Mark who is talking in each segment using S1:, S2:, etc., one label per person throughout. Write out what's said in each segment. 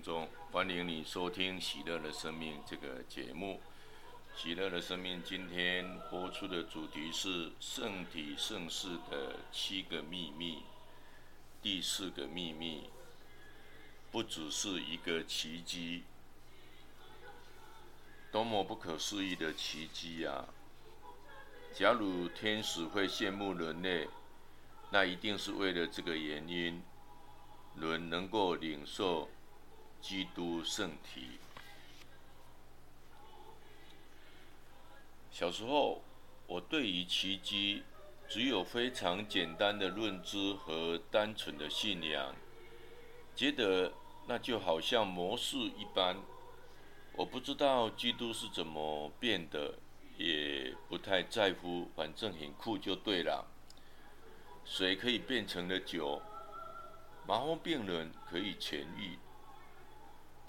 S1: 各位听众，欢迎你收听《喜乐的生命》这个节目。《喜乐的生命》今天播出的主题是圣体圣事的七个秘密。第四个秘密，不只是一个奇迹，多么不可思议的奇迹呀！假如天使会羡慕人类，那一定是为了这个原因。人能够领受基督圣体。小时候，我对于奇迹只有非常简单的认知和单纯的信仰，觉得那就好像魔术一般。我不知道基督是怎么变的，也不太在乎，反正很酷就对了。水可以变成了酒。麻风病人可以痊愈，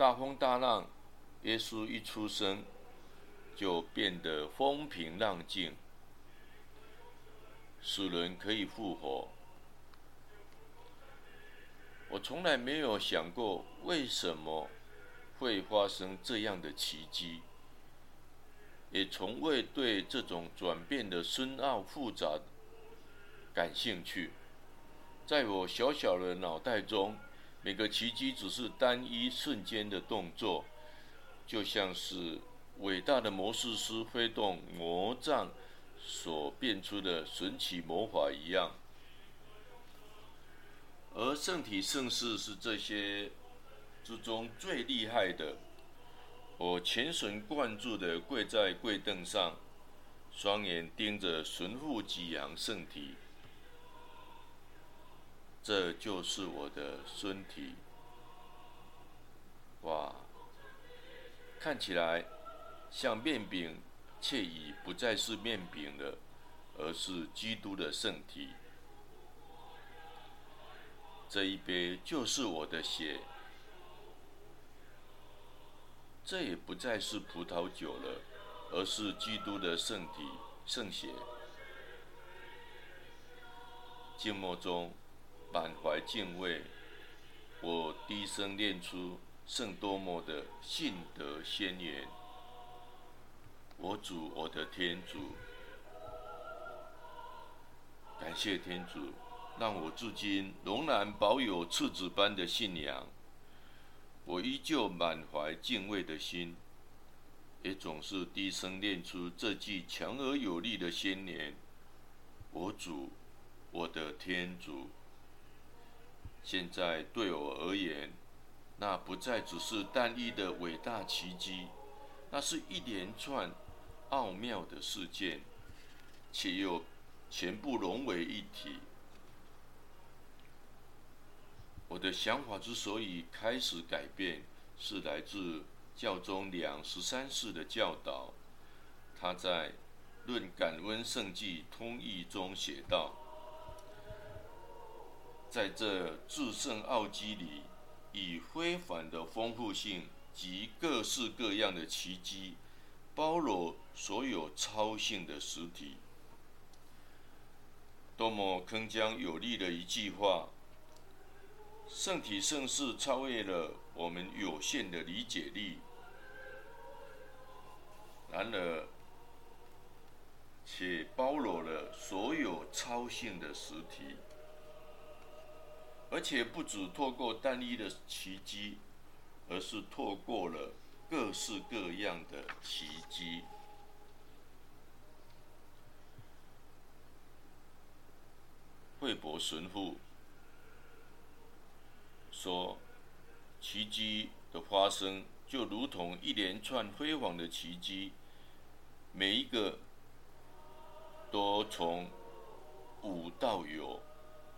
S1: 大风大浪，耶稣一出生就变得风平浪静，死人可以复活。我从来没有想过为什么会发生这样的奇迹，也从未对这种转变的深奥复杂感兴趣。在我小小的脑袋中，每个奇迹只是单一瞬间的动作，就像是伟大的魔术师挥动魔杖所变出的神奇魔法一样。而圣体圣事是这些之中最厉害的。我全神贯注地跪在跪凳上，双眼盯着神父给扬圣体。这就是我的身体，哇！看起来像面饼，却已不再是面饼了，而是基督的圣体。这一杯就是我的血，这也不再是葡萄酒了，而是基督的圣体、圣血。静默中。满怀敬畏，我低声念出圣多摩的信德宣言：“我主，我的天主，感谢天主，让我至今仍然保有赤子般的信仰。我依旧满怀敬畏的心，也总是低声念出这句强而有力的宣言：我主，我的天主。”现在对我而言，那不再只是单一的伟大奇迹，那是一连串奥妙的事件，且又全部融为一体。我的想法之所以开始改变，是来自教宗两十三世的教导。他在《论感恩圣迹通义》中写道。在这至圣奥基里，以非凡的丰富性及各式各样的奇迹，包罗所有超性的实体。多么铿锵有力的一句话！圣体圣事超越了我们有限的理解力，然而，且包罗了所有超性的实体。而且不止透过单一的奇迹，而是透过了各式各样的奇迹。惠博神父说：“奇迹的发生就如同一连串辉煌的奇迹，每一个都从无到有。”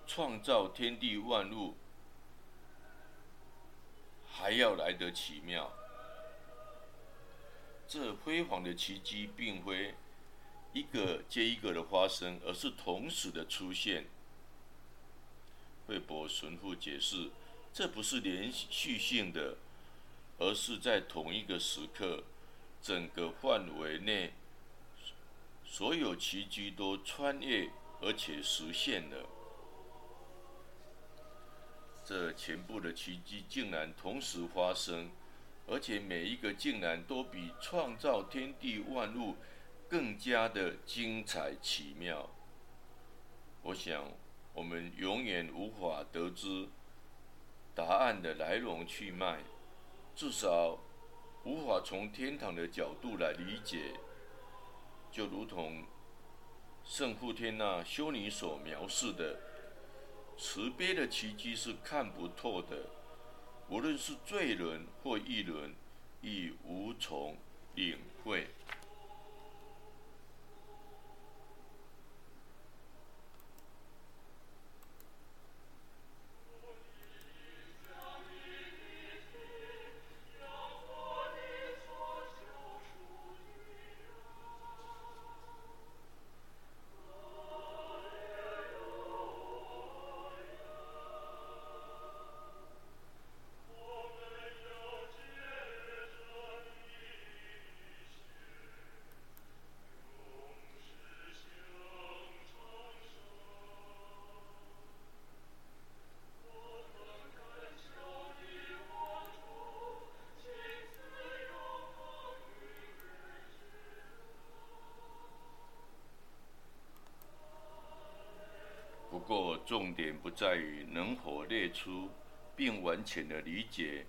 S1: 创造天地万物还要来得奇妙。这辉煌的奇迹并非一个接一个的发生，而是同时的出现。惠博神父解释，这不是连续性的，而是在同一个时刻，整个范围内，所有奇迹都穿越而且实现了。这全部的奇迹竟然同时发生，而且每一个竟然都比创造天地万物更加的精彩奇妙。我想，我们永远无法得知答案的来龙去脉，至少无法从天堂的角度来理解，就如同圣父天那修女所描述的。慈悲的奇迹是看不透的，无论是罪人或异人，亦无从领会。点不在于能否列出并完全的理解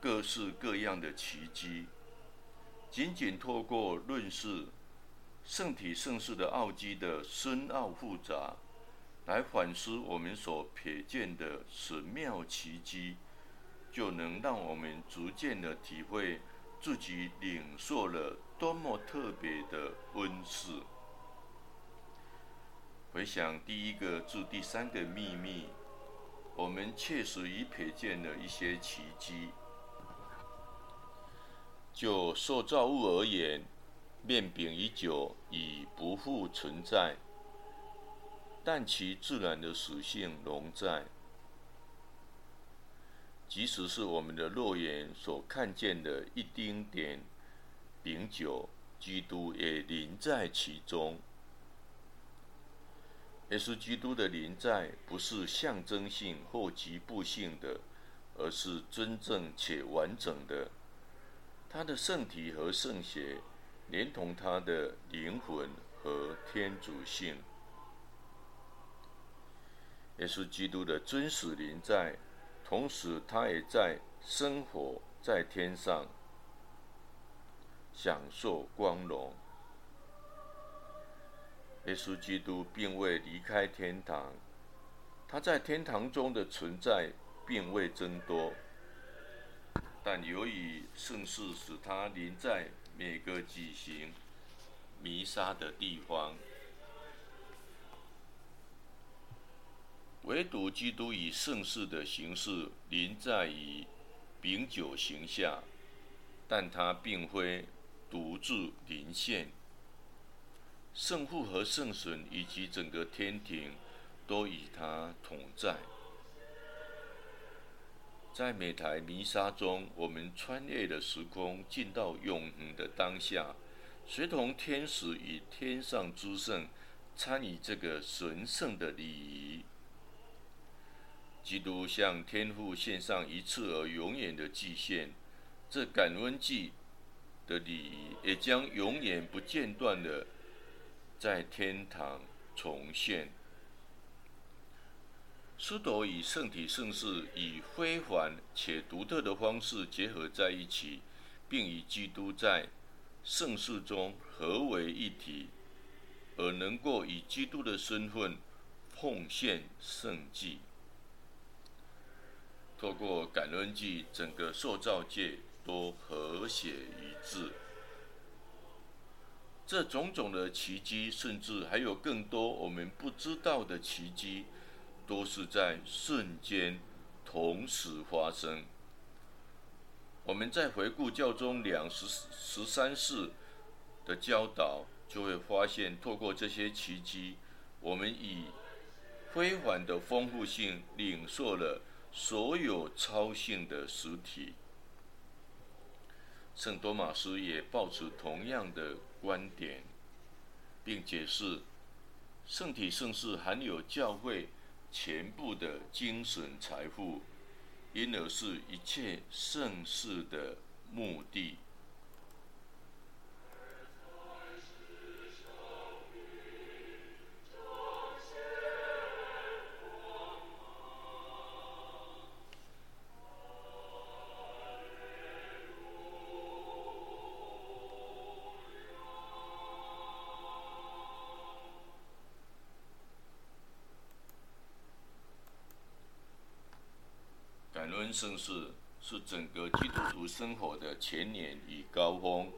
S1: 各式各样的奇迹，仅仅透过论述圣体圣事的奥迹的深奥复杂，来反思我们所瞥见的神妙奇迹，就能让我们逐渐的体会自己领受了多么特别的恩赐。回想第一个至第三个秘密，我们确实已瞥见了一些奇迹。就受造物而言，面饼与酒已不复存在，但其自然的属性仍在。即使是我们的肉眼所看见的一丁点饼酒，基督也临在其中。耶稣基督的临在不是象征性或局部性的，而是真正且完整的。他的圣体和圣血，连同他的灵魂和天主性。耶稣基督的真实临在，同时他也在生活在天上，享受光荣。耶稣基督并未离开天堂，他在天堂中的存在并未增多，但由于圣事使他临在每个举行弥撒的地方，唯独基督以圣事的形式临在于饼酒形下，但他并非独自临现。圣父和圣神以及整个天庭都与他同在。在每台弥撒中，我们穿越了时空，进到永恒的当下，随同天使与天上诸圣参与这个神圣的礼仪。基督向天父献上一次而永远的祭献，这感恩祭的礼仪也将永远不间断的。在天堂重现，司铎与圣体圣事以非凡且独特的方式结合在一起，并与基督在圣事中合为一体，而能够以基督的身份奉献圣祭。透过感恩祭，整个受造界都和谐一致。这种种的奇迹，甚至还有更多我们不知道的奇迹，都是在瞬间同时发生。我们在回顾教宗两十十三世的教导，就会发现，透过这些奇迹，我们以非凡的丰富性领受了所有超性的实体。圣多马斯也抱持同样的观点，并解释圣体圣事含有教会全部的精神财富因而是一切圣事的目的。感恩圣事是整个基督徒生活的前年与高峰。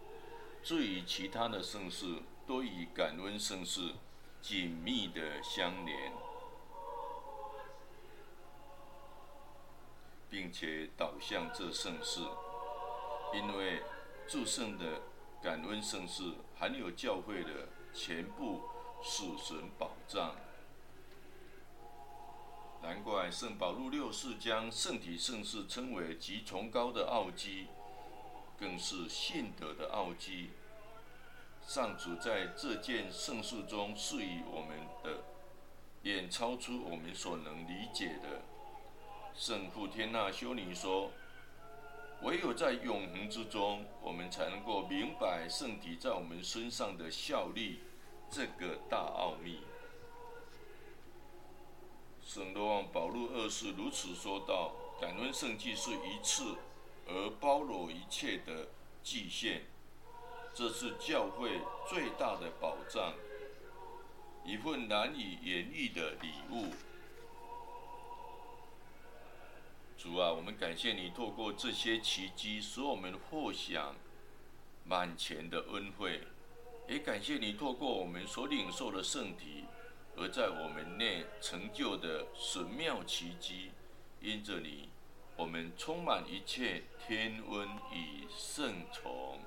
S1: 至于其他的圣事，都与感恩圣事紧密的相连，并且导向这圣事。因为祝圣的感恩圣事含有教会的全部属神宝藏。难怪圣保禄六世将圣体圣事称为极崇高的奥迹，更是信德的奥迹。上主在这件圣事中赐予我们的，远超出我们所能理解的。圣父天纳修女说：“唯有在永恒之中，我们才能够明白圣体在我们身上的效力，这个大奥秘。”圣罗望保禄二世如此说道：“感恩圣祭是一次而包罗一切的祭献，这是教会最大的保障，一份难以言喻的礼物。主啊，我们感谢你透过这些奇迹，使我们获享满全的恩惠，也感谢你透过我们所领受的圣体。”而在我们内成就的神妙奇迹，因着你，我们充满一切天恩与圣宠。